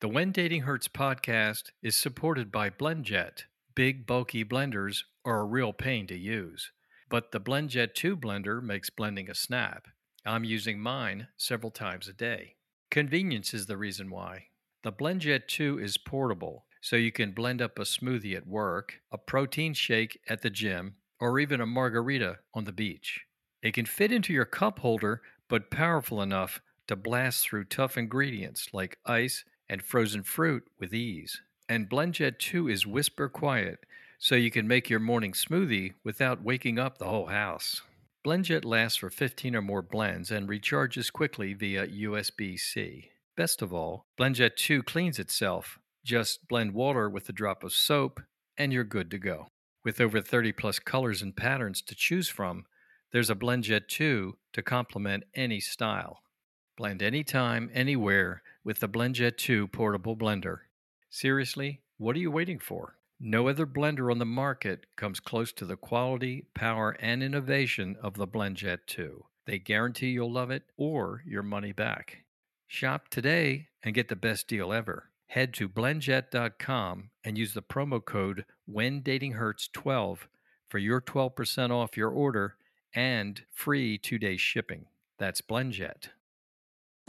The When Dating Hurts podcast is supported by BlendJet. Big, bulky blenders are a real pain to use, but the BlendJet 2 blender makes blending a snap. I'm using mine several times a day. Convenience is the reason why. The BlendJet 2 is portable, so you can blend up a smoothie at work, a protein shake at the gym, or even a margarita on the beach. It can fit into your cup holder, but powerful enough to blast through tough ingredients like ice and frozen fruit with ease. And BlendJet 2 is whisper quiet, so you can make your morning smoothie without waking up the whole house. BlendJet lasts for 15 or more blends and recharges quickly via USB C. Best of all, BlendJet 2 cleans itself. Just blend water with a drop of soap, and you're good to go. With over 30 plus colors and patterns to choose from, there's a BlendJet 2 to complement any style. Blend anytime, anywhere with the BlendJet 2 portable blender. Seriously, what are you waiting for? No other blender on the market comes close to the quality, power, and innovation of the BlendJet 2. They guarantee you'll love it or your money back. Shop today and get the best deal ever. Head to blendjet.com and use the promo code WhenDatingHurts12 for your 12% off your order and free two day shipping. That's BlendJet.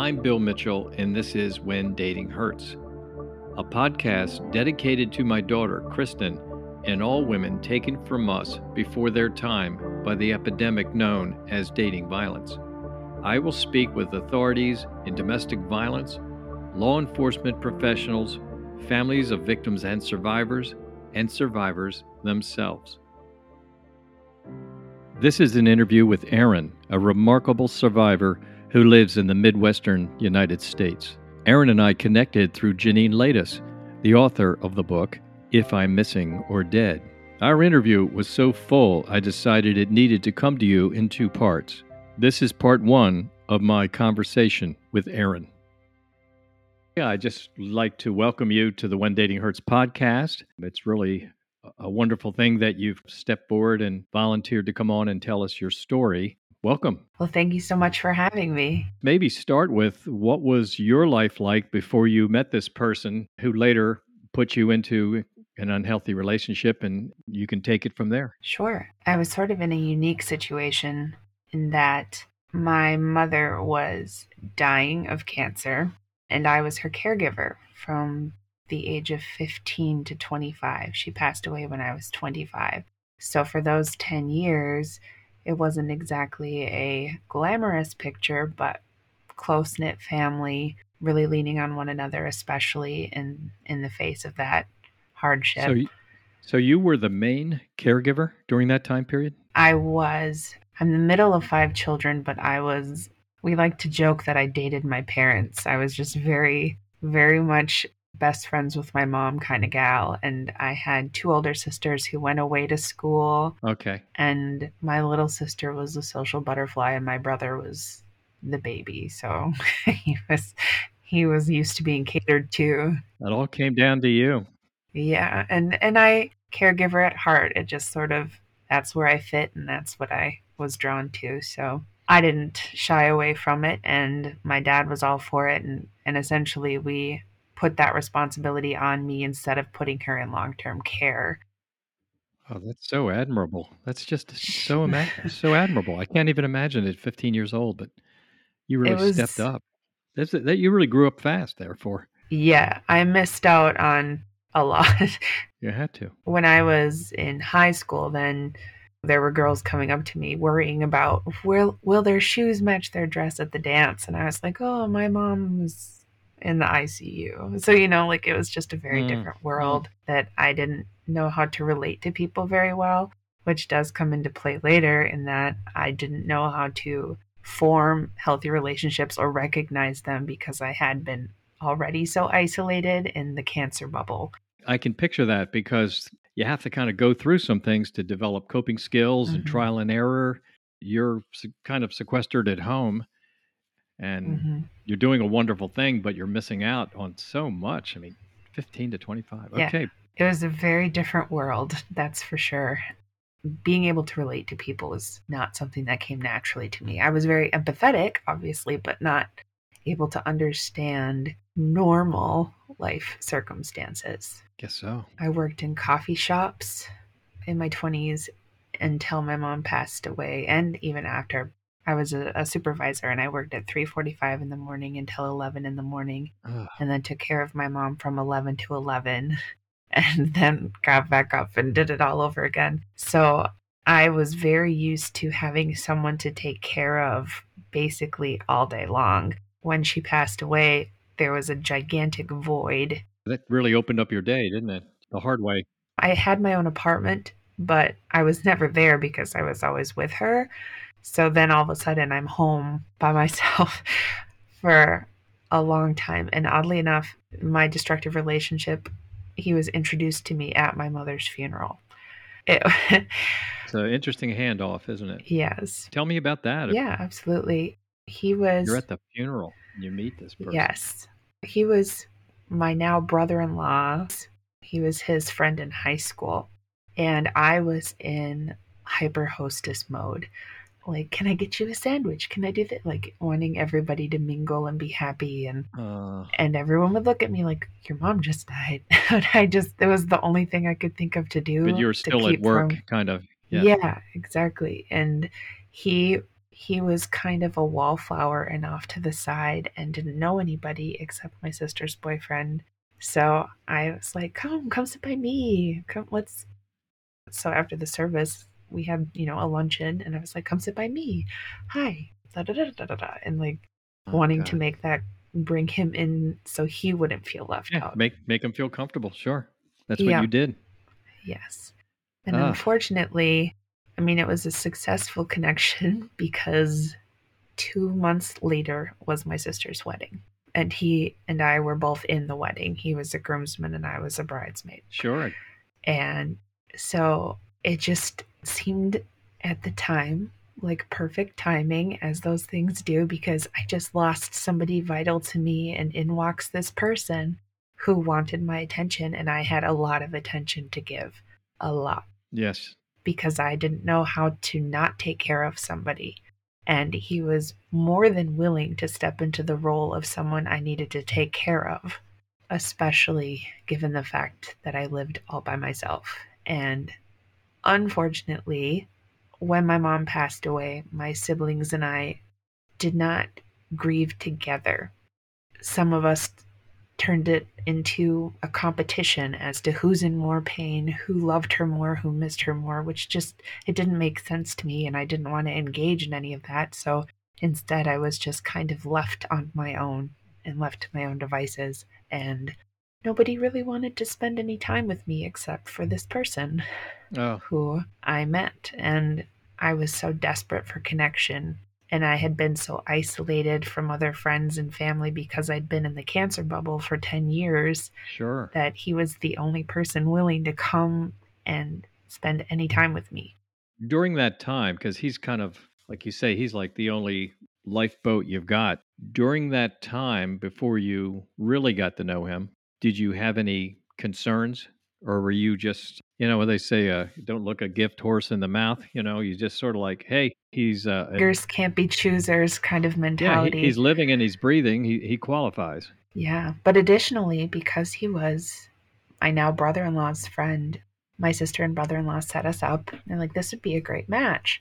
I'm Bill Mitchell, and this is When Dating Hurts, a podcast dedicated to my daughter, Kristen, and all women taken from us before their time by the epidemic known as dating violence. I will speak with authorities in domestic violence, law enforcement professionals, families of victims and survivors, and survivors themselves. This is an interview with Aaron, a remarkable survivor who lives in the Midwestern United States. Aaron and I connected through Janine Latus, the author of the book, If I'm Missing or Dead. Our interview was so full, I decided it needed to come to you in two parts. This is part one of my conversation with Aaron. Yeah, I just like to welcome you to the When Dating Hurts podcast. It's really a wonderful thing that you've stepped forward and volunteered to come on and tell us your story. Welcome. Well, thank you so much for having me. Maybe start with what was your life like before you met this person who later put you into an unhealthy relationship, and you can take it from there. Sure. I was sort of in a unique situation in that my mother was dying of cancer, and I was her caregiver from the age of 15 to 25. She passed away when I was 25. So, for those 10 years, it wasn't exactly a glamorous picture, but close knit family, really leaning on one another, especially in in the face of that hardship. So, so you were the main caregiver during that time period. I was. I'm the middle of five children, but I was. We like to joke that I dated my parents. I was just very, very much best friends with my mom kind of gal and i had two older sisters who went away to school. Okay. And my little sister was a social butterfly and my brother was the baby so he was he was used to being catered to. It all came down to you. Yeah and and i caregiver at heart it just sort of that's where i fit and that's what i was drawn to so i didn't shy away from it and my dad was all for it and and essentially we put that responsibility on me instead of putting her in long term care. Oh, that's so admirable. That's just so ima- so admirable. I can't even imagine it 15 years old, but you really was, stepped up. That's that you really grew up fast, therefore. Yeah, I missed out on a lot. You had to. When I was in high school, then there were girls coming up to me worrying about will will their shoes match their dress at the dance and i was like oh my mom's in the icu so you know like it was just a very Mm, different world that i didn't know how to relate to people very well which does come into play later in that i didn't know how to form healthy relationships or recognize them because i had been already so isolated in the cancer bubble I can picture that because you have to kind of go through some things to develop coping skills and Mhm. trial and error. You're kind of sequestered at home and Mhm. you're doing a wonderful thing, but you're missing out on so much. I mean, 15 to 25. Yeah. Okay. It was a very different world, that's for sure. Being able to relate to people was not something that came naturally to me. I was very empathetic, obviously, but not able to understand normal life circumstances. Guess so. I worked in coffee shops in my 20s until my mom passed away and even after I was a, a supervisor and I worked at 3:45 in the morning until 11 in the morning Ugh. and then took care of my mom from 11 to 11 and then got back up and did it all over again. So I was very used to having someone to take care of basically all day long. When she passed away, there was a gigantic void. That really opened up your day, didn't it? The hard way. I had my own apartment, but I was never there because I was always with her. So then all of a sudden I'm home by myself for a long time. And oddly enough, my destructive relationship, he was introduced to me at my mother's funeral. It, It's an interesting handoff, isn't it? yes. Tell me about that. Yeah, absolutely. He was. You're at the funeral you meet this person. Yes. He was my now brother in law. He was his friend in high school. And I was in hyper hostess mode. Like, can I get you a sandwich? Can I do that? Like, wanting everybody to mingle and be happy. And, Uh, and everyone would look at me like, your mom just died. and I just, it was the only thing I could think of to do. but you're still at work, from- kind of. yeah. Yeah. exactly. And he he was kind of a wallflower and off to the side and didn't know anybody except my sister's boyfriend. So I was like, "Come, come sit by me. Come, let's." So after the service, we had you know a luncheon, and I was like, "Come sit by me. Hi." Da, da, da, da, da, da, and like Oh, wanting to make that bring him in so he wouldn't feel left Yeah, out. make make them feel comfortable. Sure, that's what Yeah. you did. Yes. And Ah. unfortunately, I mean, it was a successful connection because two months later was my sister's wedding. And he and I were both in the wedding. He was a groomsman and I was a bridesmaid. Sure. And so it just seemed at the time like perfect timing, as those things do, because I just lost somebody vital to me. And in walks this person who wanted my attention. And I had a lot of attention to give. A lot Yes. because I didn't know how to not take care of somebody. And he was more than willing to step into the role of someone I needed to take care of, especially given the fact that I lived all by myself. And unfortunately, when my mom passed away, my siblings and I did not grieve together. Some of us turned it into a competition as to who's in more pain, who loved her more, who missed her more, which just it didn't make sense to me and I didn't want to engage in any of that. So instead I was just kind of left on my own and left to my own devices and nobody really wanted to spend any time with me except for this person Oh, who I met. And I was so desperate for connection. And I had been so isolated from other friends and family because I'd been in the cancer bubble for 10 years sure. that he was the only person willing to come and spend any time with me. During that time, because he's kind of like you say, he's like the only lifeboat you've got. During that time, before you really got to know him, did you have any concerns, or were you just, you know, when they say, uh, don't look a gift horse in the mouth. You know, you just sort of like, hey, he's uh, Beggars can't be choosers kind of yeah, he, mentality. he's living and he's breathing. He he qualifies. Yeah, but additionally, because he was my now brother in law's friend, my sister and brother in law set us up. They're like, this would be a great match.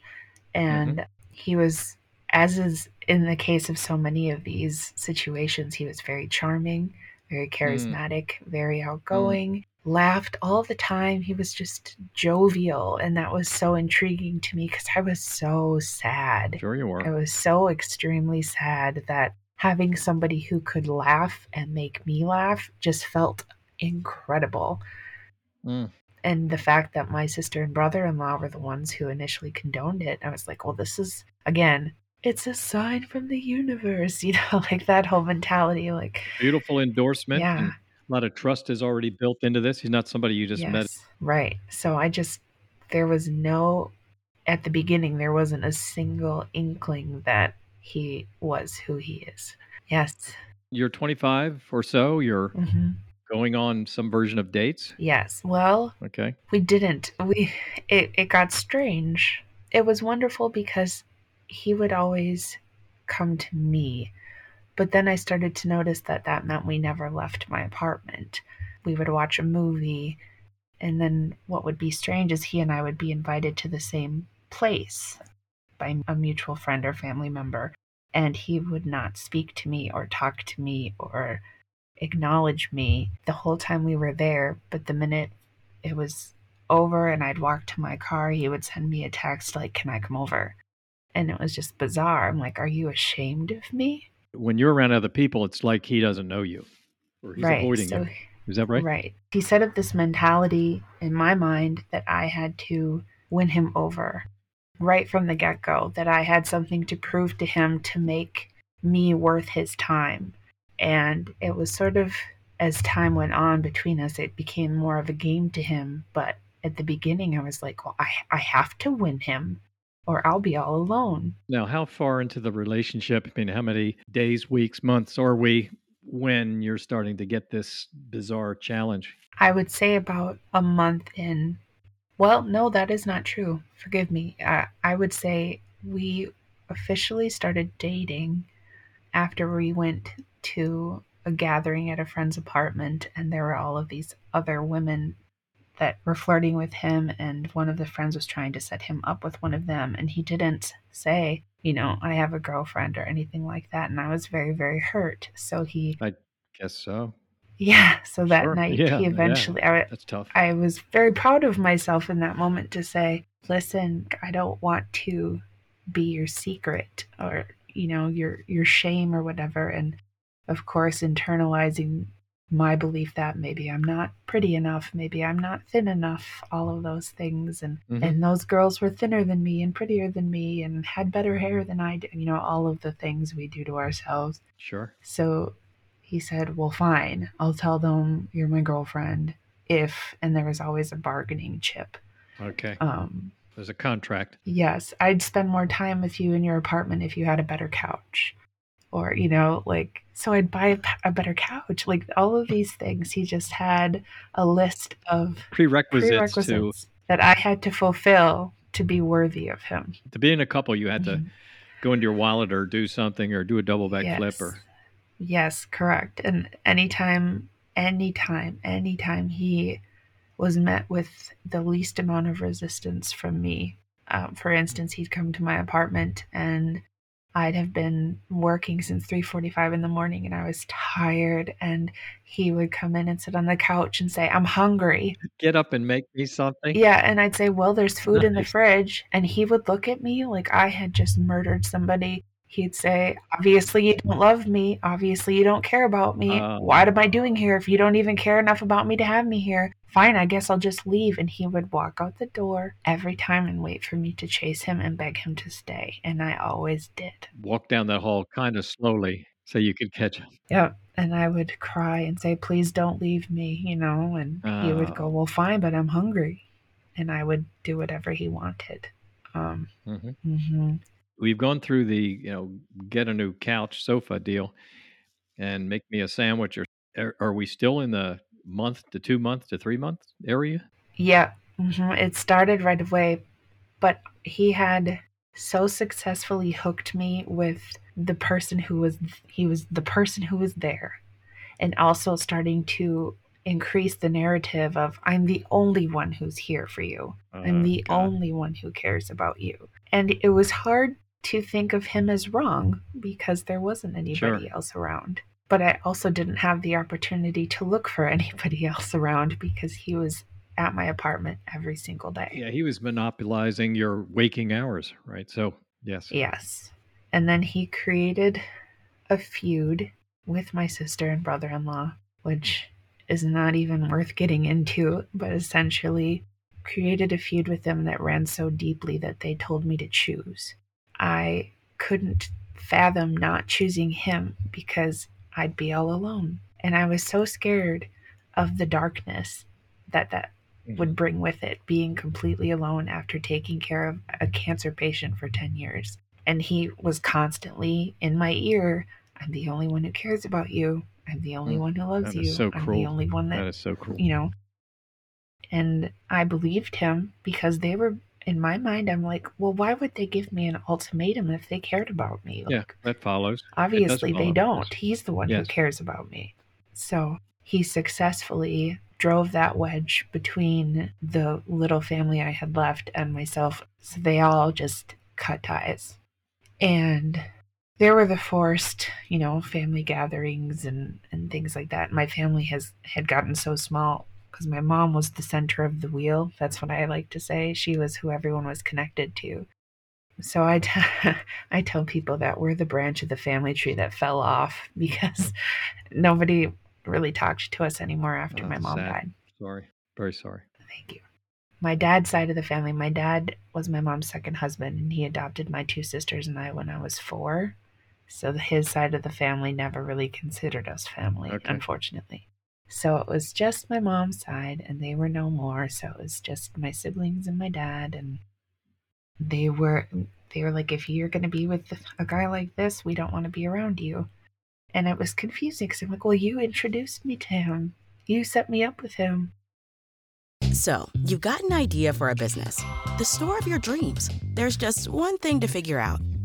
And he was, as is in the case of so many of these situations, he was very charming, very charismatic, very outgoing. Laughed all the time. He was just jovial. And that was so intriguing to me because I was so sad. Sure, you were. I was so extremely sad that having somebody who could laugh and make me laugh just felt incredible. Mm. And the fact that my sister and brother in law were the ones who initially condoned it, I was like, well, this is, again, it's a sign from the universe, you know, like that whole mentality. Like, Beautiful endorsement. yeah, and a lot of trust is already built into this. He's not somebody you just met. right. So I just, there was no, at the beginning, there wasn't a single inkling that he was who he is. Yes. You're 25 or so. You're hmm going on some version of dates. Yes. Well, Okay. we didn't. We it it got strange. It was wonderful because he would always come to me. But then I started to notice that that meant we never left my apartment. We would watch a movie and then what would be strange is he and I would be invited to the same place by a mutual friend or family member and he would not speak to me or talk to me or acknowledge me the whole time we were there, but the minute it was over and I'd walk to my car, he would send me a text like, Can I come over? And it was just bizarre. I'm like, Are you ashamed of me? When you're around other people, it's like he doesn't know you or he's avoiding so, you. Is that right? Right. He set up this mentality in my mind that I had to win him over right from the get go, that I had something to prove to him to make me worth his time. And it was sort of as time went on between us, it became more of a game to him. But at the beginning, I was like, well, I, I have to win him or I'll be all alone. Now, how far into the relationship? I mean, how many days, weeks, months are we when you're starting to get this bizarre challenge? I would say about a month in. Well, no, that is not true. Forgive me. Uh, I would say we officially started dating after we went to a gathering at a friend's apartment, and there were all of these other women that were flirting with him, and one of the friends was trying to set him up with one of them, and he didn't say, you know, I have a girlfriend or anything like that, and I was very, very hurt. So he, I Guess so. yeah. So that Sure. night, Yeah, he yeah. eventually, I, That's tough. I was very proud of myself in that moment to say, listen, I don't want to be your secret or, you know, your your shame or whatever. And of course, internalizing my belief that maybe I'm not pretty enough, maybe I'm not thin enough, all of those things. And Mhm. and those girls were thinner than me and prettier than me and had better hair than I did, you know, all of the things we do to ourselves. Sure. So he said, Well, fine, I'll tell them you're my girlfriend if, and there was always a bargaining chip. Okay. Um, There's a contract. yes, I'd spend more time with you in your apartment if you had a better couch. Or, you know, like, so I'd buy a better couch. Like, all of these things, he just had a list of Prerequisites, prerequisites that I had to fulfill to be worthy of him. to to be in a couple. You had to Mhm. go into your wallet or do something or do a double back flip or Yes, correct. And anytime, anytime, anytime he was met with the least amount of resistance from me, um, for instance, he'd come to my apartment and I'd have been working since 3:45 in the morning and I was tired and he would come in and sit on the couch and say, "I'm hungry." get up and make me something. Yeah, and I'd say, "Well, there's food in the fridge." And he would look at me like I had just murdered somebody. He'd say, "Obviously you don't love me. Obviously you don't care about me. Uh. what am I doing here if you don't even care enough about me to have me here?" Fine, I guess I'll just leave. And he would walk out the door every time and wait for me to chase him and beg him to stay. And I always did. Walk down that hall kind of slowly so you could catch him. Yep. And I would cry and say, please don't leave me, you know. And he would go, Oh. well, fine, but I'm hungry. And I would do whatever he wanted. Um, Mhm. We've gone through the you know get a new couch sofa deal and make me a sandwich. Or are, are we still in the month to two month to three month area? Yeah. hmm It started right away. But he had so successfully hooked me with the person who was, he was the person who was there. And also starting to increase the narrative of, I'm the only one who's here for you. I'm Oh, the God. only one who cares about you. And it was hard to think of him as wrong because there wasn't anybody Sure. else around. But I also didn't have the opportunity to look for anybody else around because he was at my apartment every single day. Yeah, he was monopolizing your waking hours, right? So, yes. Yes. And then he created a feud with my sister and brother in law, which is not even worth getting into, but essentially created a feud with them that ran so deeply that they told me to choose. I couldn't fathom not choosing him because I'd be all alone. And I was so scared of the darkness that that would bring with it being completely alone after taking care of a cancer patient for 10 years. And he was constantly in my ear I'm the only one who cares about you. I'm the only Mm. one who loves you. so I'm the only one that, That is so cruel. you know. And I believed him because they were, in my mind, I'm like, well, why would they give me an ultimatum if they cared about me? Yeah, that follows. obviously they don't. He's the one Yes. who cares about me. So he successfully drove that wedge between the little family I had left and myself. So they all just cut ties. And there were the forced, you know, family gatherings and, and things like that. My family has had gotten so small because my mom was the center of the wheel. That's what I like to say. She was who everyone was connected to. So I, t- I tell people that we're the branch of the family tree that fell off because nobody really talked to us anymore after Oh, my mom sad. died. Sorry. Very sorry. Thank you. My dad's side of the family, my dad was my mom's second husband, and he adopted my two sisters and I when I was four. So his side of the family never really considered us family, Okay. unfortunately. So it was just my mom's side, and they were no more. So it was just my siblings and my dad, and they were they were like, if you're to be with a guy like this, we don't want to be around you. And it was confusing because I'm like, well, you introduced me to him. You set me up with him. So, you've got an idea for a business the store of your dreams. There's just one thing to figure out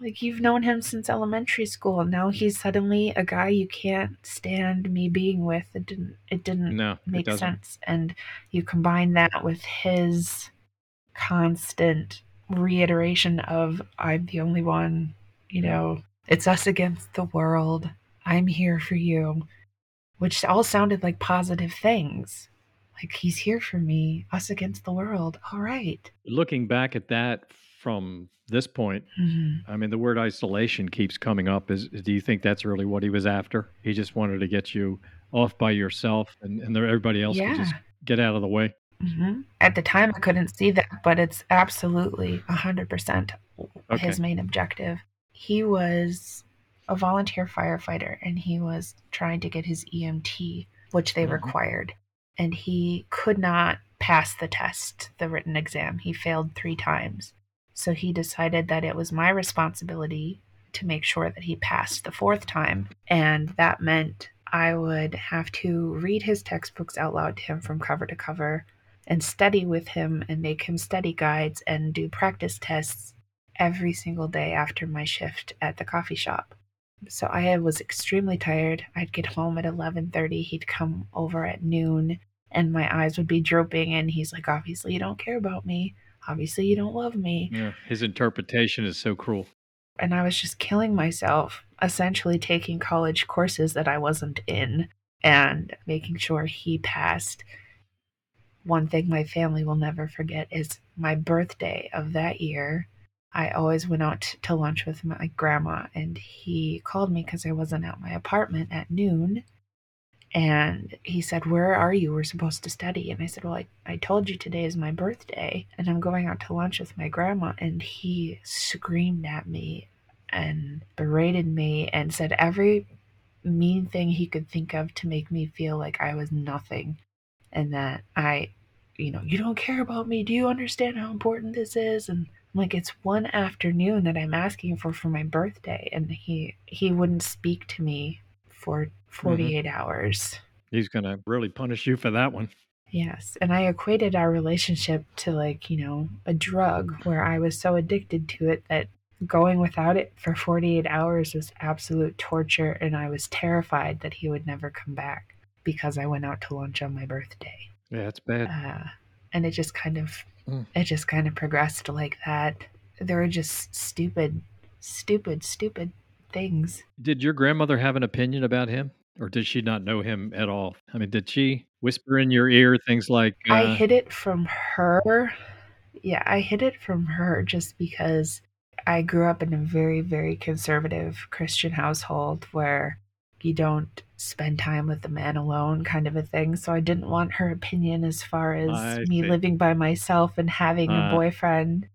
Like you've known him since elementary school. Now he's suddenly a guy you can't stand me being with. It didn't. It didn't No, make doesn't. sense. And you combine that with his constant reiteration of "I'm the only one." You know, it's us against the world. I'm here for you, which all sounded like positive things. Like he's here for me. Us against the world. All right. Looking back at that from this point, Mhm. I mean, the word isolation keeps coming up. Is do you think that's really what he was after? He just wanted to get you off by yourself, and and everybody else could just get out of the way. hmm At the time, I couldn't see that, but it's absolutely 100% Okay. his main objective. He was a volunteer firefighter and he was trying to get his EMT, which they Mhm. required. And he could not pass the test, the written exam. He failed three times. So he decided that it was my responsibility to make sure that he passed the fourth time. And that meant I would have to read his textbooks out loud to him from cover to cover and study with him and make him study guides and do practice tests every single day after my shift at the coffee shop. So I was extremely tired. I'd get home at 11:30, he'd come over at noon and my eyes would be drooping and he's like obviously you don't care about me. Obviously you don't love me. Yeah, his interpretation is so cruel. And I was just killing myself, essentially taking college courses that I wasn't in and making sure he passed. One thing my family will never forget is my birthday of that year. I always went out to lunch with my grandma, and he called me because I wasn't at my apartment at noon. And he said, Where are you? We're supposed to study. And I said, Well, I, I told you today is my birthday, and I'm going out to lunch with my grandma. And he screamed at me and berated me and said every mean thing he could think of to make me feel like I was nothing and that I, you know, you don't care about me. Do you understand how important this is? And I'm like, it's one afternoon that I'm asking for for my birthday, and he he wouldn't speak to me for 48 hours. He's going to really punish you for that one. Yes. And I equated our relationship to like, you know, a drug where I was so addicted to it that going without it for 48 hours was absolute torture. And I was terrified that he would never come back because I went out to lunch on my birthday. Yeah, it's bad. Uh, and it just kind of, Mm. it just kind of progressed like that. There were just stupid, stupid, stupid things. Did your grandmother have an opinion about him? Or did she not know him at all? I mean, did she whisper in your ear things like, uh, I hid it from her. Yeah, I hid it from her just because I grew up in a very, very conservative Christian household where you don't spend time with the man alone, kind of a thing. So I didn't want her opinion as far as I me see. living by myself and having a Uh. boyfriend.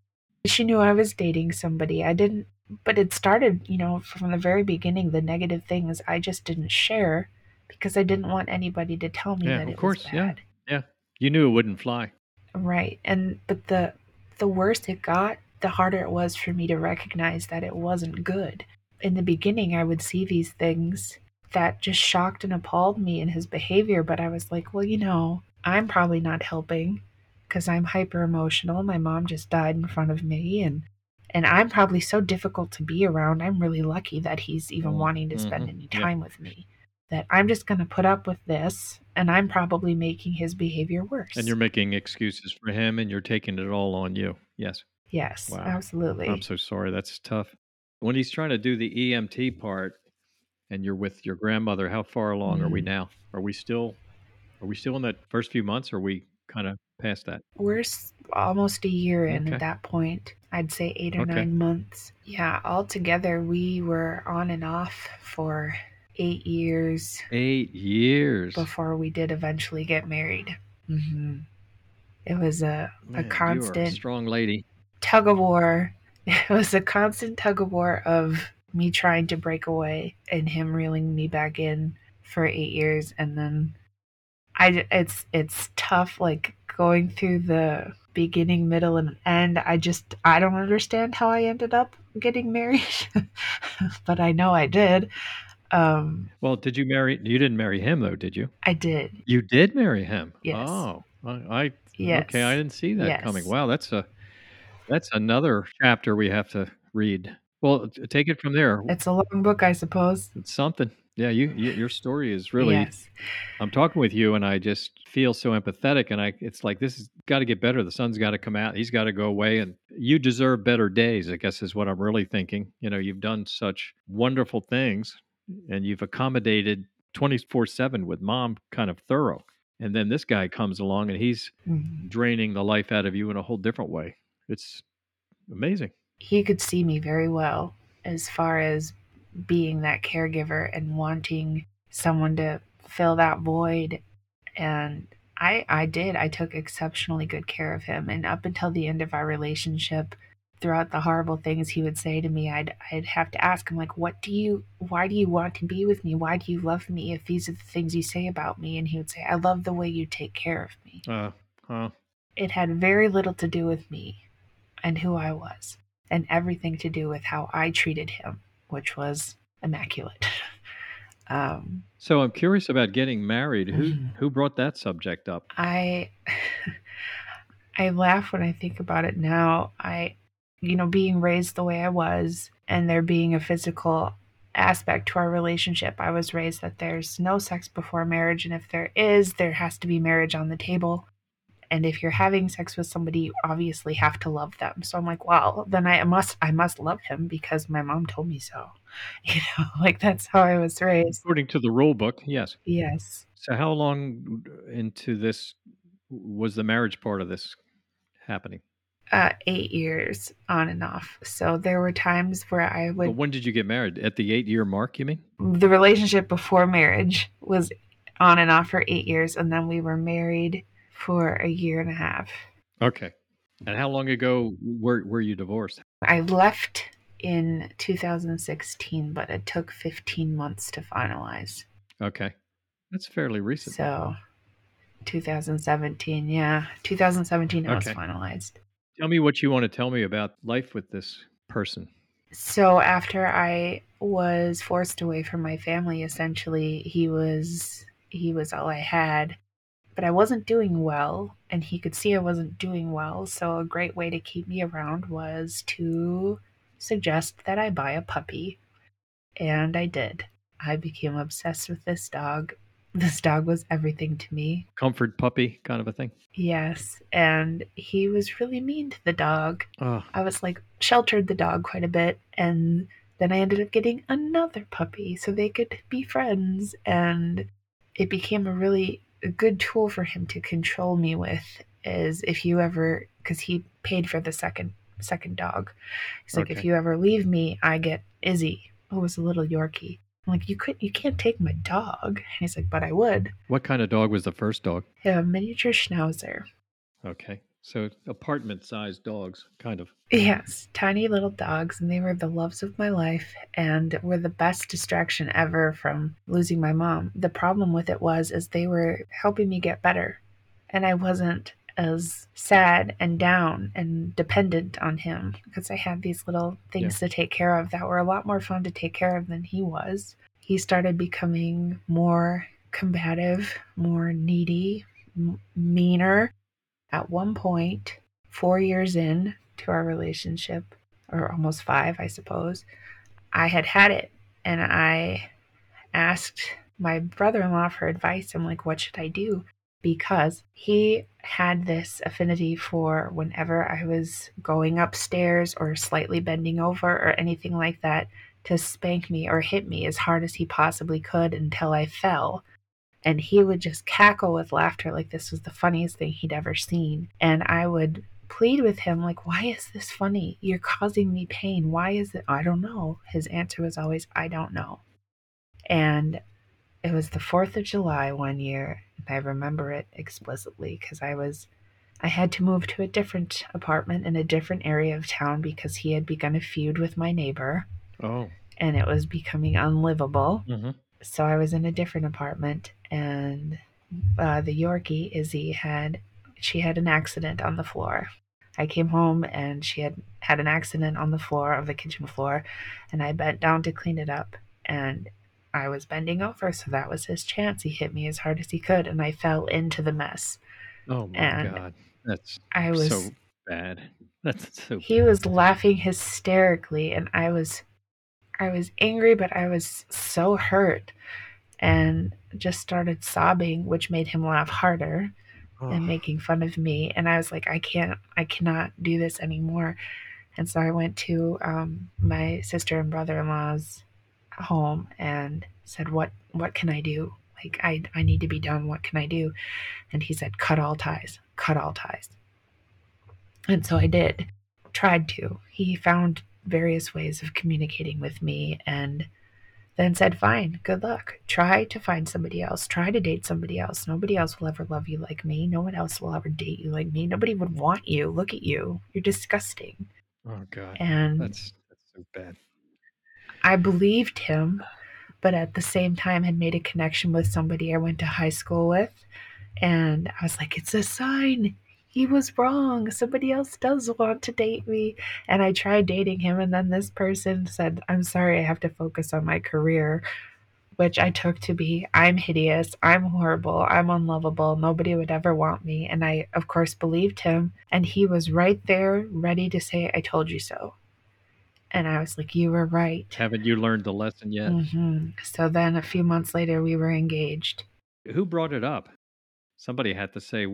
She knew I was dating somebody. I didn't, but it started, you know, from the very beginning, the negative things I just didn't share because I didn't want anybody to tell me Yeah, that it course, was bad. yeah. bad. you knew it wouldn't fly? Right. And but the the worse it got, the harder it was for me to recognize that it wasn't good. In the beginning, I would see these things that just shocked and appalled me in his behavior, but I was like, well, you know, I'm probably not helping because I'm hyper emotional. My mom just died in front of me and and I'm probably so difficult to be around. I'm really lucky that he's even Mm, wanting to spend mhm, any yeah. time with me. That I'm just going to put up with this and I'm probably making his behavior worse. And you're making excuses for him and you're taking it all on you. Yes. Yes, Wow. absolutely. I'm so sorry. That's tough. When he's trying to do the EMT part and you're with your grandmother, how far along are we Mm. now? Are we still are we still in that first few months or are we kind of past that? We're almost a year in Okay. at that point. I'd say eight or Okay. nine months. Yeah, altogether we were on and off for eight years 8 years. before we did eventually get married. hmm It was a, Man, a are a constant strong lady. tug of war. It was a constant tug of war of me trying to break away and him reeling me back in for eight years, and then I it's it's tough like going through the beginning, middle, and end. I just I don't understand how I ended up getting married, but I know I did. Um, Well, did you marry you didn't marry him though, did you? I did. You did marry him. Yes. Oh. I, I Yes. Okay, I didn't see that Yes. coming. Wow, that's a that's another chapter we have to read. Well, take it from there. It's a long book, I suppose. It's something. Yeah, you, you your story is really. Yes. I'm talking with you, and I just feel so empathetic, and I it's like this has got to get better. The sun's got to come out. He's got to go away, and you deserve better days. I guess is what I'm really thinking. You know, you've done such wonderful things, and you've accommodated 24 seven with mom, kind of thorough. And then this guy comes along, and he's Mhm. draining the life out of you in a whole different way. It's amazing. he could see me very well as far as being that caregiver and wanting someone to fill that void. And I I did. I took exceptionally good care of him. And up until the end of our relationship throughout the horrible things he would say to me I'd I'd have to ask him like what do you why do you want to be with me? Why do you love me if these are the things you say about me? And he would say I love the way you take care of me. Uh, it had very little to do with me and who I was, and everything to do with how I treated him, which was immaculate. um, so I'm curious about getting married. Who Mhm. who brought that subject up? I I laugh when I think about it now. I, you know, being raised the way I was, and there being a physical aspect to our relationship. I was raised that there's no sex before marriage, and if there is, there has to be marriage on the table. And if you're having sex with somebody, you obviously have to love them. So I'm like, well, then I must I must love him because my mom told me so. You know, like that's how I was raised. According to the rule book, yes. Yes. So how long into this was the marriage part of this happening? Uh, eight years on and off. So there were times where I would But when did you get married? At the eight year mark, you mean? the relationship before marriage was on and off for eight years, and then we were married for a year and a half. Okay. And how long ago were were you divorced? I left in 2016, but it took 15 months to finalize. Okay. That's fairly recent. So 2017, yeah, 2017 it was finalized. Tell me what you want to tell me about life with this person. So after I was forced away from my family, essentially, he was he was all I had. But I wasn't doing well, and he could see I wasn't doing well. So, a great way to keep me around was to suggest that I buy a puppy. And I did. I became obsessed with this dog. This dog was everything to me. Comfort puppy kind of a thing. Yes. And he was really mean to the dog. Oh, I was like, sheltered the dog quite a bit. And then I ended up getting another puppy so they could be friends. And it became a really good tool for him to control me with is if you ever because he paid for the second second dog. He's like if you ever leave me i get izzy. Who was a little yorkie. I'm like you could you can't take my dog. And he's like but i would. What kind of dog was the first dog? a miniature schnauzer. Okay, so apartment-sized dogs, kind of. Yes, tiny little dogs, and they were the loves of my life and were the best distraction ever from losing my mom. The problem with it was is they were helping me get better, and I wasn't as sad and down and dependent on him because I had these little things to take care of that were a lot more fun to take care of than he was. He started becoming more combative, more needy, m- meaner. At one point, four years in to our relationship, or almost five, I suppose, I had had it. And I asked my brother in law for advice. I'm like, what should I do? Because he had this affinity for whenever I was going upstairs or slightly bending over or anything like that to spank me or hit me as hard as he possibly could until I fell and he would just cackle with laughter like this was the funniest thing he'd ever seen. And i would plead with him like why is this funny? You're causing me pain. Why is it? I don't know. His answer was always i don't know. And it was the 4th of july one year and i remember it explicitly because i was i had to move to a different apartment in a different area of town because he had begun a feud with my neighbor. Oh, and it was becoming unlivable. Hmm so I was in a different apartment, and uh, the Yorkie Izzy had she had an accident on the floor. I came home and she had had an accident on the floor of the kitchen floor, and I bent down to clean it up, and I was bending over, so that was his chance. He hit me as hard as he could, and I fell into the mess. oh my And God, that's I was so bad. That's so. he was laughing hysterically and i was i was angry but i was so hurt and just started sobbing which made him laugh harder Oh, and making fun of me. And i was like i can't i cannot do this anymore. And so i went to um, my sister and brother-in-law's home and said what what can i do? Like i i need to be done. What can i do? And he said cut all ties. Cut all ties. And so i did. Tried to. He found various ways of communicating with me and then said, Fine, good luck. Try to find somebody else. Try to date somebody else. Nobody else will ever love you like me. No one else will ever date you like me. Nobody would want you. Look at you. You're disgusting. oh God, And that's that's so bad. I believed him, but at the same time had made a connection with somebody I went to high school with. And I was like, it's a sign. He was wrong. Somebody else does want to date me. And I tried dating him. And then this person said, I'm sorry, I have to focus on my career, which I took to be I'm hideous. I'm horrible. I'm unlovable. Nobody would ever want me. And I, of course, believed him. And he was right there, ready to say, I told you so. And I was like, You were right. Haven't you learned the lesson yet? hmm So then a few months later, we were engaged. Who brought it up? Somebody had to say,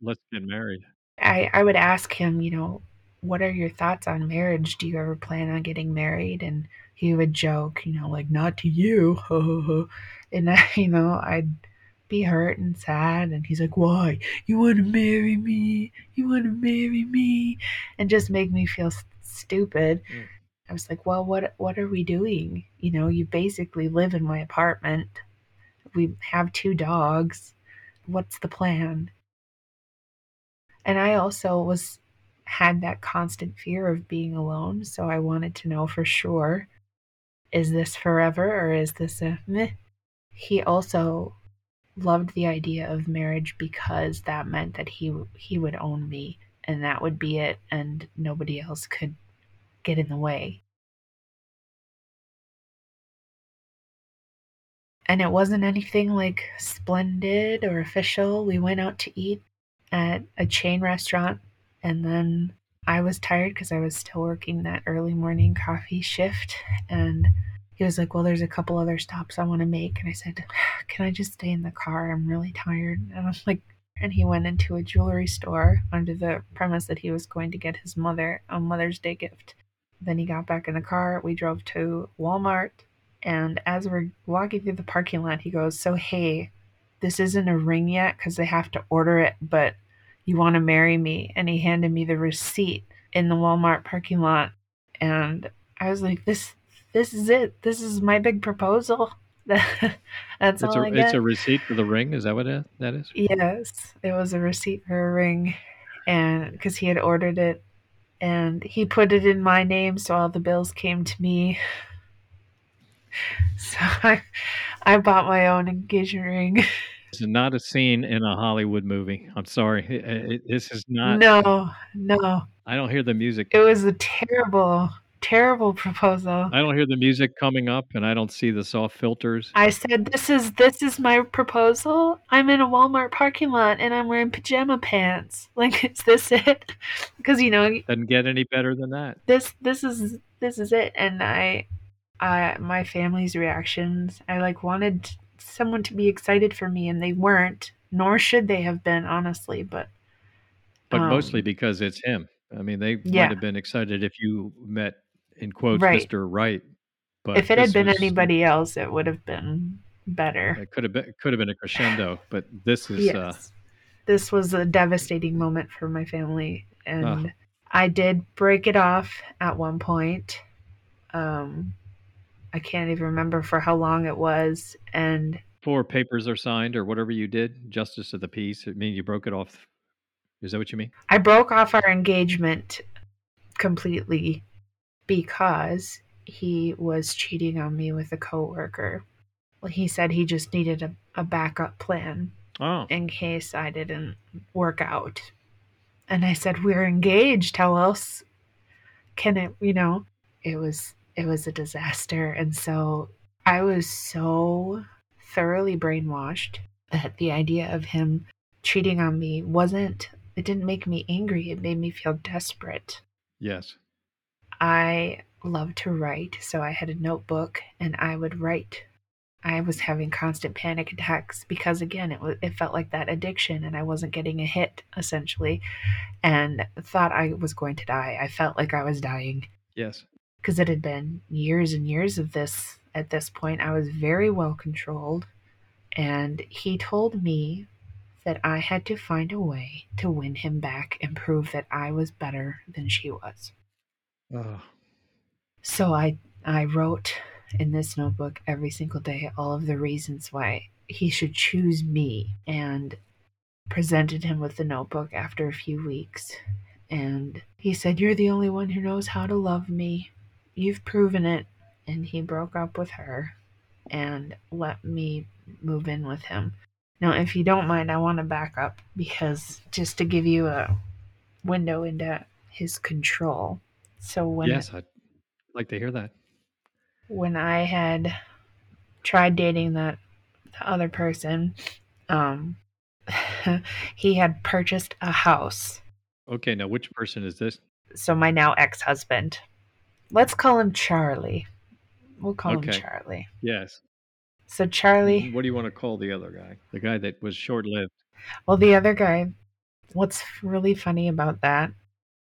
"Let's get married." I, I would ask him, you know, what are your thoughts on marriage? Do you ever plan on getting married? And he would joke, you know, like, not to you. and I, you know, I'd be hurt and sad. And he's like, why? You want to marry me? You want to marry me? And just make me feel s- stupid. Mm. I was like, well, what, what are we doing? You know, you basically live in my apartment. We have two dogs. What's the plan? And i also was had that constant fear of being alone so i wanted to know for sure is this forever or is this a meh he also loved the idea of marriage because that meant that he he would own me and that would be it and nobody else could get in the way and it wasn't anything like splendid or official. We went out to eat at a chain restaurant, and then I was tired because I was still working that early morning coffee shift. And he was like, Well, there's a couple other stops I want to make. And I said, Can I just stay in the car? I'm really tired. And I was like, and he went into a jewelry store under the premise that he was going to get his mother a Mother's Day gift. Then he got back in the car. We drove to Walmart. And as we're walking through the parking lot, he goes, So, hey, this isn't a ring yet because they have to order it, but you want to marry me? And he handed me the receipt in the Walmart parking lot. And I was like, This. This is it. This is my big proposal. That's It's all a I it's get. a receipt for the ring. Is that what that is? Yes, it was a receipt for a ring, and because he had ordered it, and he put it in my name, so all the bills came to me. So I, I bought my own engagement ring. This is not a scene in a Hollywood movie. I'm sorry. It- it- this is not. no, no, I don't hear the music. it was a terrible, terrible proposal. I don't hear the music coming up, and I don't see the soft filters. I said, "This is this is my proposal. I'm in a Walmart parking lot and I'm wearing pajama pants. Like, is this it? Because you know, Doesn't get any better than that. this this is this is it and i i my family's reactions i like wanted someone to be excited for me and they weren't nor should they have been honestly but But um, mostly because it's him. I mean, they Yeah. might have been excited if you met, in quotes, Right. Mr. Right. But if it had been was- anybody else it would have been better it could have been could have been a crescendo. But this is yes uh, this was a devastating moment for my family and Ah. i did break it off at one point um i can't even remember for how long it was and four papers are signed or whatever you did, justice of the peace. It means you broke it off. Is that what you mean? I broke off our engagement completely because he was cheating on me with a coworker. Well, he said he just needed a, a backup plan Oh, in case I didn't work out. And I said, We're engaged. How else can it, you know? It was it was a disaster. And so I was so thoroughly brainwashed that the idea of him cheating on me wasn't it didn't make me angry. It made me feel desperate. yes. I love to write, so I had a notebook and I would write. I was having constant panic attacks because again, it was it felt like that addiction and I wasn't getting a hit essentially and thought I was going to die. I felt like I was dying Yes. Because it had been years and years of this at this point. I was very well controlled and he told me that I had to find a way to win him back and prove that I was better than she was. Oh, So I I wrote in this notebook every single day all of the reasons why he should choose me and presented him with the notebook after a few weeks and he said you're the only one who knows how to love me. You've proven it and he broke up with her and let me move in with him. Now if you don't mind I want to back up because just to give you a window into his control. So when yes. I'd like to hear that. when I had tried dating that the other person, um, he had purchased a house. Okay. Now, which person is this? So my now ex-husband, let's call him Charlie. We'll call him Charlie. Yes. So Charlie, What do you want to call the other guy? The guy that was short lived. well, the other guy. What's really funny about that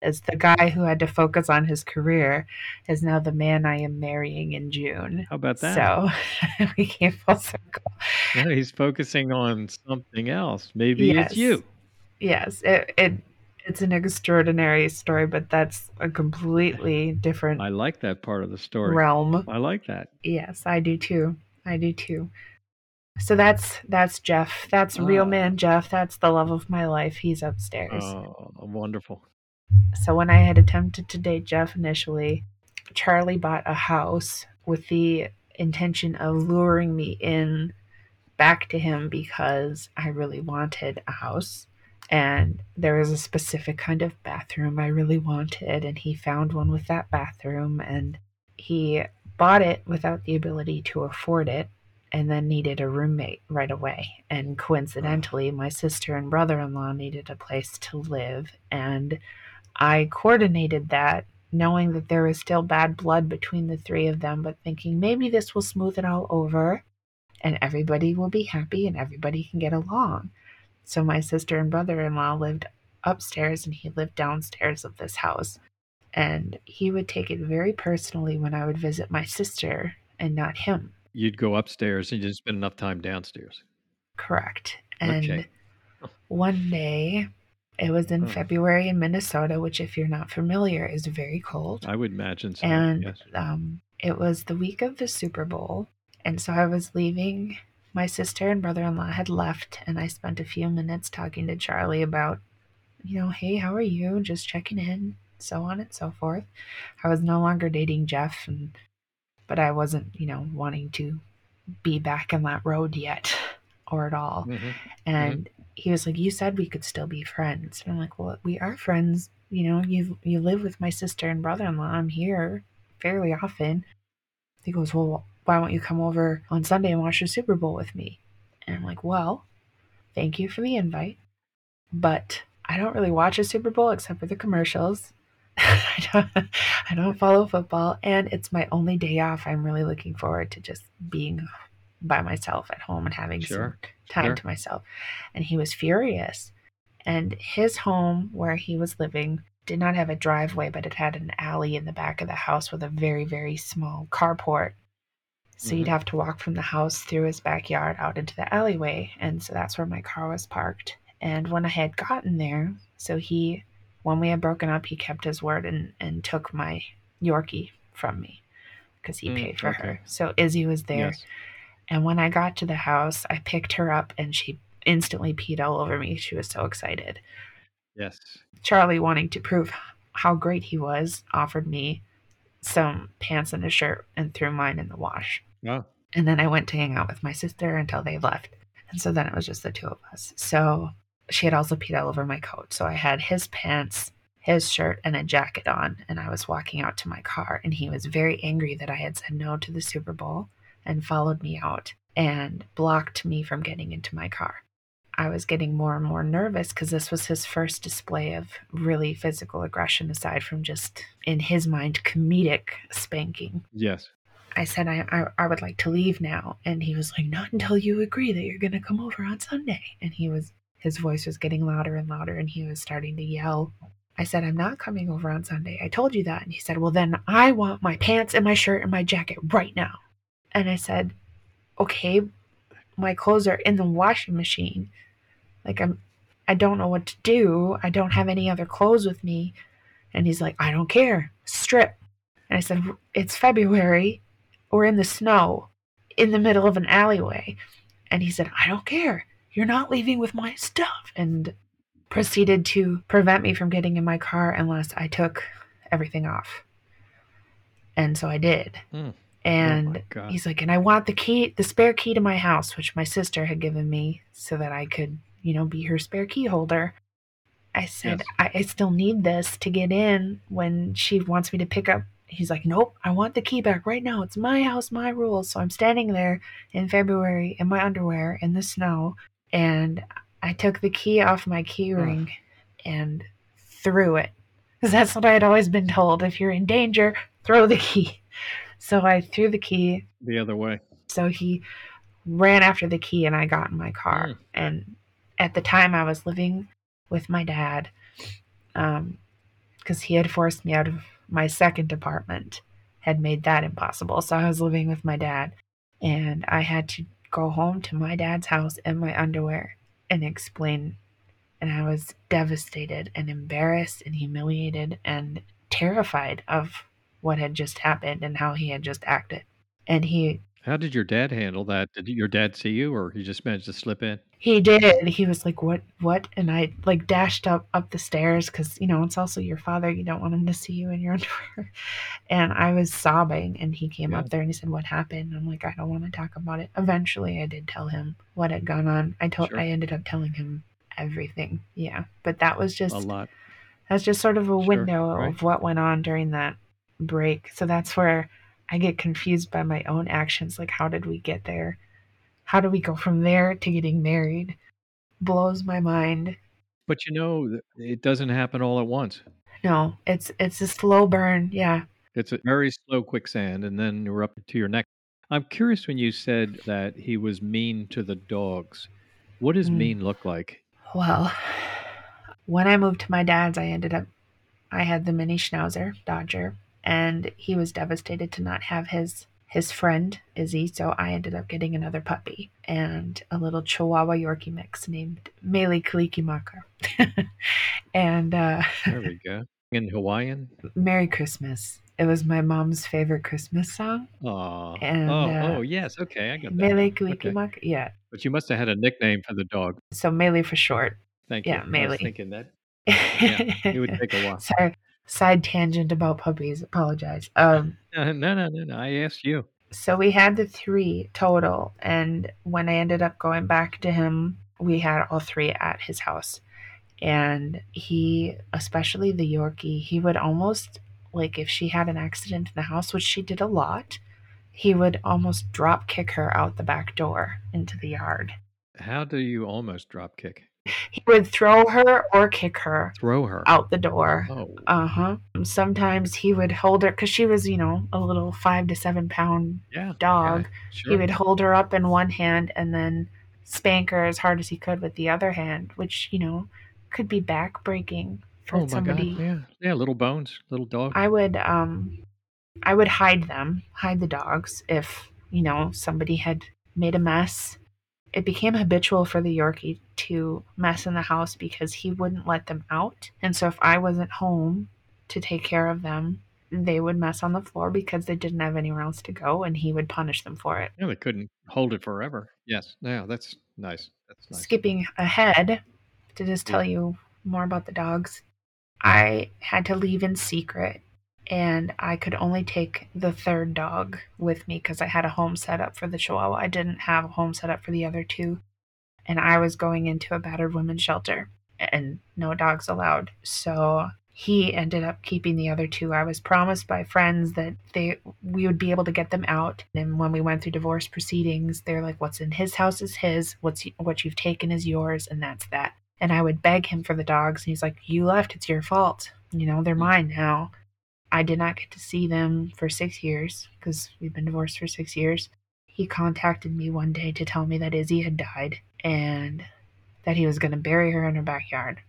is the guy who had to focus on his career is now the man I am marrying in June. How about that? So we came full circle. Yeah, he's focusing on something else. Maybe Yes. it's you. yes it, it it's an extraordinary story but that's a completely different I like that part of the story. realm. I like that. yes i do too. I do too. So that's that's jeff. That's real man jeff. That's the love of my life. He's upstairs. Oh, wonderful. so when i had attempted to date jeff initially charlie bought a house with the intention of luring me in back to him because i really wanted a house and there was a specific kind of bathroom I really wanted, and he found one with that bathroom, and he bought it without the ability to afford it, and then needed a roommate right away. And coincidentally, my sister and brother in law needed a place to live. And I coordinated that, knowing that there was still bad blood between the three of them, but thinking maybe this will smooth it all over and everybody will be happy and everybody can get along. So my sister and brother in law lived upstairs and he lived downstairs of this house. And he would take it very personally when I would visit my sister and not him. You'd go upstairs and you'd spend enough time downstairs. Correct. And Okay. one day, it was in Hmm. February in Minnesota, which, if you're not familiar, is very cold. I would imagine so. and yes. um, it was the week of the Super Bowl. And so I was leaving. My sister and brother in law had left, and I spent a few minutes talking to Charlie about, you know, hey, how are you? Just checking in, so on and so forth. I was no longer dating Jeff, and but I wasn't, you know, wanting to be back on that road yet or at all. Mhm. And he was like, "You said we could still be friends." And I'm like, "Well, we are friends. You know, you you live with my sister and brother-in-law. I'm here fairly often." He goes, "Well, why won't you come over on Sunday and watch the Super Bowl with me?" And I'm like, "Well, thank you for the invite, but I don't really watch a Super Bowl except for the commercials. I don't, I don't follow football, and it's my only day off. I'm really looking forward to just being by myself at home and having Sure, some time sure. to myself. And he was furious. And his home, where he was living, did not have a driveway, but it had an alley in the back of the house with a very, very small carport. So you'd Mhm. have to walk from the house through his backyard out into the alleyway. And so that's where my car was parked. And when I had gotten there, so he, when we had broken up, he kept his word and, and took my Yorkie from me because he Mm, paid for okay. her. So Izzy was there. Yes. And when I got to the house, I picked her up and she instantly peed all over me. She was so excited. Yes. Charlie, wanting to prove how great he was, offered me some pants and a shirt and threw mine in the wash. Oh, And then I went to hang out with my sister until they left. And so then it was just the two of us. So she had also peed all over my coat. So I had his pants, his shirt, and a jacket on. And I was walking out to my car. And he was very angry that I had said no to the Super Bowl and followed me out and blocked me from getting into my car. I was getting more and more nervous because this was his first display of really physical aggression, aside from just, in his mind, comedic spanking. yes. I said I, I I would like to leave now, and he was like, "Not until you agree that you're gonna come over on Sunday." And he was his voice was getting louder and louder, and he was starting to yell. I said, "I'm not coming over on Sunday. I told you that." And he said, "Well, then I want my pants and my shirt and my jacket right now." And I said, "Okay, my clothes are in the washing machine. Like I'm, I don't know what to do. I don't have any other clothes with me." And he's like, "I don't care. Strip." And I said, "It's February." We're in the snow in the middle of an alleyway. And he said, I don't care. You're not leaving with my stuff. And proceeded to prevent me from getting in my car unless I took everything off. And so I did. Hmm. And Oh he's like, and I want the key, the spare key to my house, which my sister had given me so that I could, you know, be her spare key holder. I said, Yes. I, I still need this to get in when she wants me to pick up. He's like, nope, I want the key back right now. It's my house, my rules. So I'm standing there in February in my underwear in the snow, and I took the key off my key ring and threw it. Because that's what I had always been told. If you're in danger, throw the key. So I threw the key. The other way. So he ran after the key, and I got in my car. Mm. And at the time, I was living with my dad um, because he had forced me out of my second apartment, had made that impossible. So I was living with my dad, and I had to go home to my dad's house in my underwear and explain. And I was devastated and embarrassed and humiliated and terrified of what had just happened and how he had just acted. And he How did your dad handle that? Did your dad see you, or he just managed to slip in? He did. He was like, "What? What?" And I like dashed up up the stairs because you know it's also your father. You don't want him to see you in your underwear. And I was sobbing, and he came Yeah. up there and he said, "What happened?" I'm like, "I don't want to talk about it." Eventually, I did tell him what had gone on. I told. Sure. I ended up telling him everything. Yeah, but that was just A lot. that's just sort of a Sure, window right. of what went on during that break. So that's where I get confused by my own actions. Like, how did we get there? How do we go from there to getting married? Blows my mind. But you know, it doesn't happen all at once. No, it's it's a slow burn. Yeah. It's a very slow quicksand, and then you're up to your neck. I'm curious when you said that he was mean to the dogs. What does Mm. mean look like? Well, when I moved to my dad's, I ended up, I had the mini schnauzer, Dodger, and he was devastated to not have his his friend Izzy. So I ended up getting another puppy and a little Chihuahua Yorkie mix named Mele Kalikimaka. and uh, There we go. In Hawaiian? Merry Christmas. It was my mom's favorite Christmas song. Aw. And, oh, uh, oh, yes. Okay, I got that. Mele Okay. Kalikimaka. Yeah. But you must have had a nickname for the dog. So Mele for short. Thank Yeah, you. I Melee. was thinking that. it would take a while. Sorry, side tangent about puppies. Apologize. Um, No, no, no, no, no. I asked you. so we had the three total, and when I ended up going back to him, we had all three at his house, and he, especially the Yorkie, he would almost like if she had an accident in the house, which she did a lot. He would almost drop kick her out the back door into the yard. How do you almost drop kick? He would throw her or kick her Throw her. out the door. Oh, Uh huh. Sometimes he would hold her because she was, you know, a little five to seven pound yeah. dog. yeah, sure. He would hold her up in one hand and then spank her as hard as he could with the other hand, which, you know, could be back breaking for oh somebody. god. Yeah. Yeah. Little bones. Little dog. I would, um, I would hide them, hide the dogs if, you know, somebody had made a mess. It became habitual for the Yorkie to mess in the house because he wouldn't let them out. And so if I wasn't home to take care of them, they would mess on the floor because they didn't have anywhere else to go and he would punish them for it. yeah, they couldn't hold it forever. Yes. Yeah. That's nice. That's nice. Skipping ahead to just tell you more about the dogs, I had to leave in secret and I could only take the third dog with me because I had a home set up for the Chihuahua. I didn't have a home set up for the other two. And I was going into a battered women's shelter and no dogs allowed. So he ended up keeping the other two. I was promised by friends that they we would be able to get them out. And when we went through divorce proceedings, they're like, "What's in his house is his. What's what you've taken is yours, and that's that." And I would beg him for the dogs, and he's like, "You left. It's your fault. You know they're mm. mine now." I did not get to see them for six years because we've been divorced for six years. He contacted me one day to tell me that Izzy had died and that he was going to bury her in her backyard,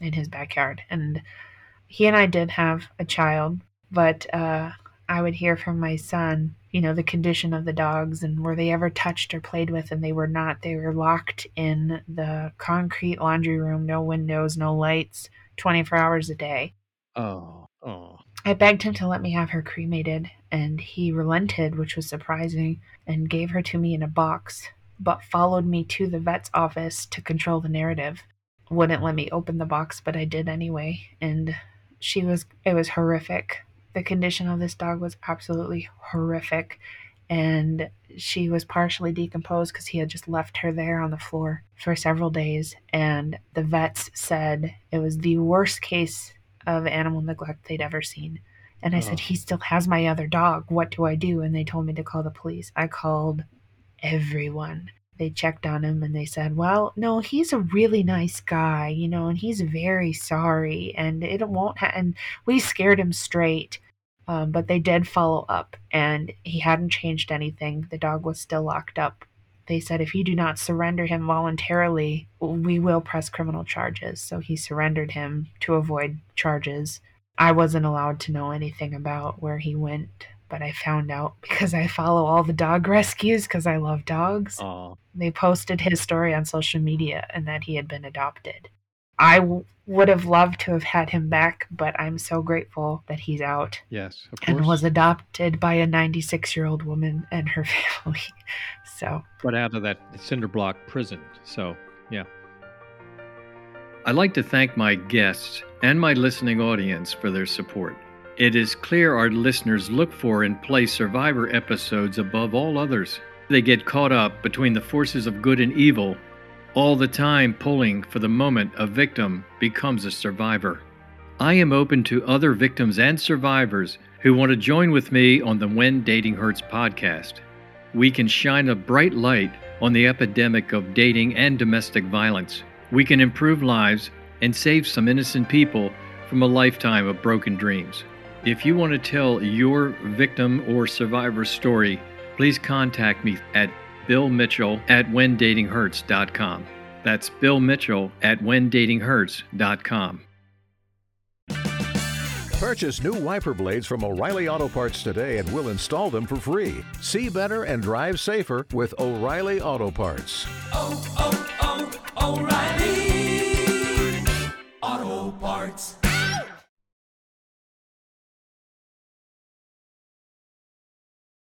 in his backyard. And he and I did have a child, but uh, I would hear from my son, you know, the condition of the dogs and were they ever touched or played with, and they were not. They were locked in the concrete laundry room, no windows, no lights, 24 hours a day. Oh. Oh. I begged him to let me have her cremated, and he relented, which was surprising, and gave her to me in a box, but followed me to the vet's office to control the narrative. Wouldn't let me open the box, but I did anyway, and she was, it was horrific. The condition of this dog was absolutely horrific, and she was partially decomposed because he had just left her there on the floor for several days, and the vets said it was the worst case of animal neglect they'd ever seen. And I Oh. said, He still has my other dog. What do I do? And they told me to call the police. I called everyone. They checked on him and they said, Well, no, he's a really nice guy, you know, and he's very sorry. And it won't, ha-. and we scared him straight. Um, but they did follow up and he hadn't changed anything. The dog was still locked up. They said, If you do not surrender him voluntarily, we will press criminal charges. So he surrendered him to avoid charges. I wasn't allowed to know anything about where he went, but I found out because I follow all the dog rescues because I love dogs. Oh. They posted his story on social media and that he had been adopted. I w- would have loved to have had him back, but I'm so grateful that he's out Yes. Of and was adopted by a 96 year old woman and her family. So, but out of that cinder block prison. So, yeah. I'd like to thank my guests and my listening audience for their support. It is clear our listeners look for and play survivor episodes above all others. They get caught up between the forces of good and evil, all the time pulling for the moment a victim becomes a survivor. I am open to other victims and survivors who want to join with me on the When Dating Hurts podcast we can shine a bright light on the epidemic of dating and domestic violence. We can improve lives and save some innocent people from a lifetime of broken dreams. If you want to tell your victim or survivor story, please contact me at Bill Mitchell at WhenDatingHurts.com. That's Bill Mitchell at WhenDatingHurts.com. Purchase new wiper blades from O'Reilly Auto Parts today and we'll install them for free. See better and drive safer with O'Reilly Auto Parts. Oh, oh, oh, O'Reilly Auto Parts.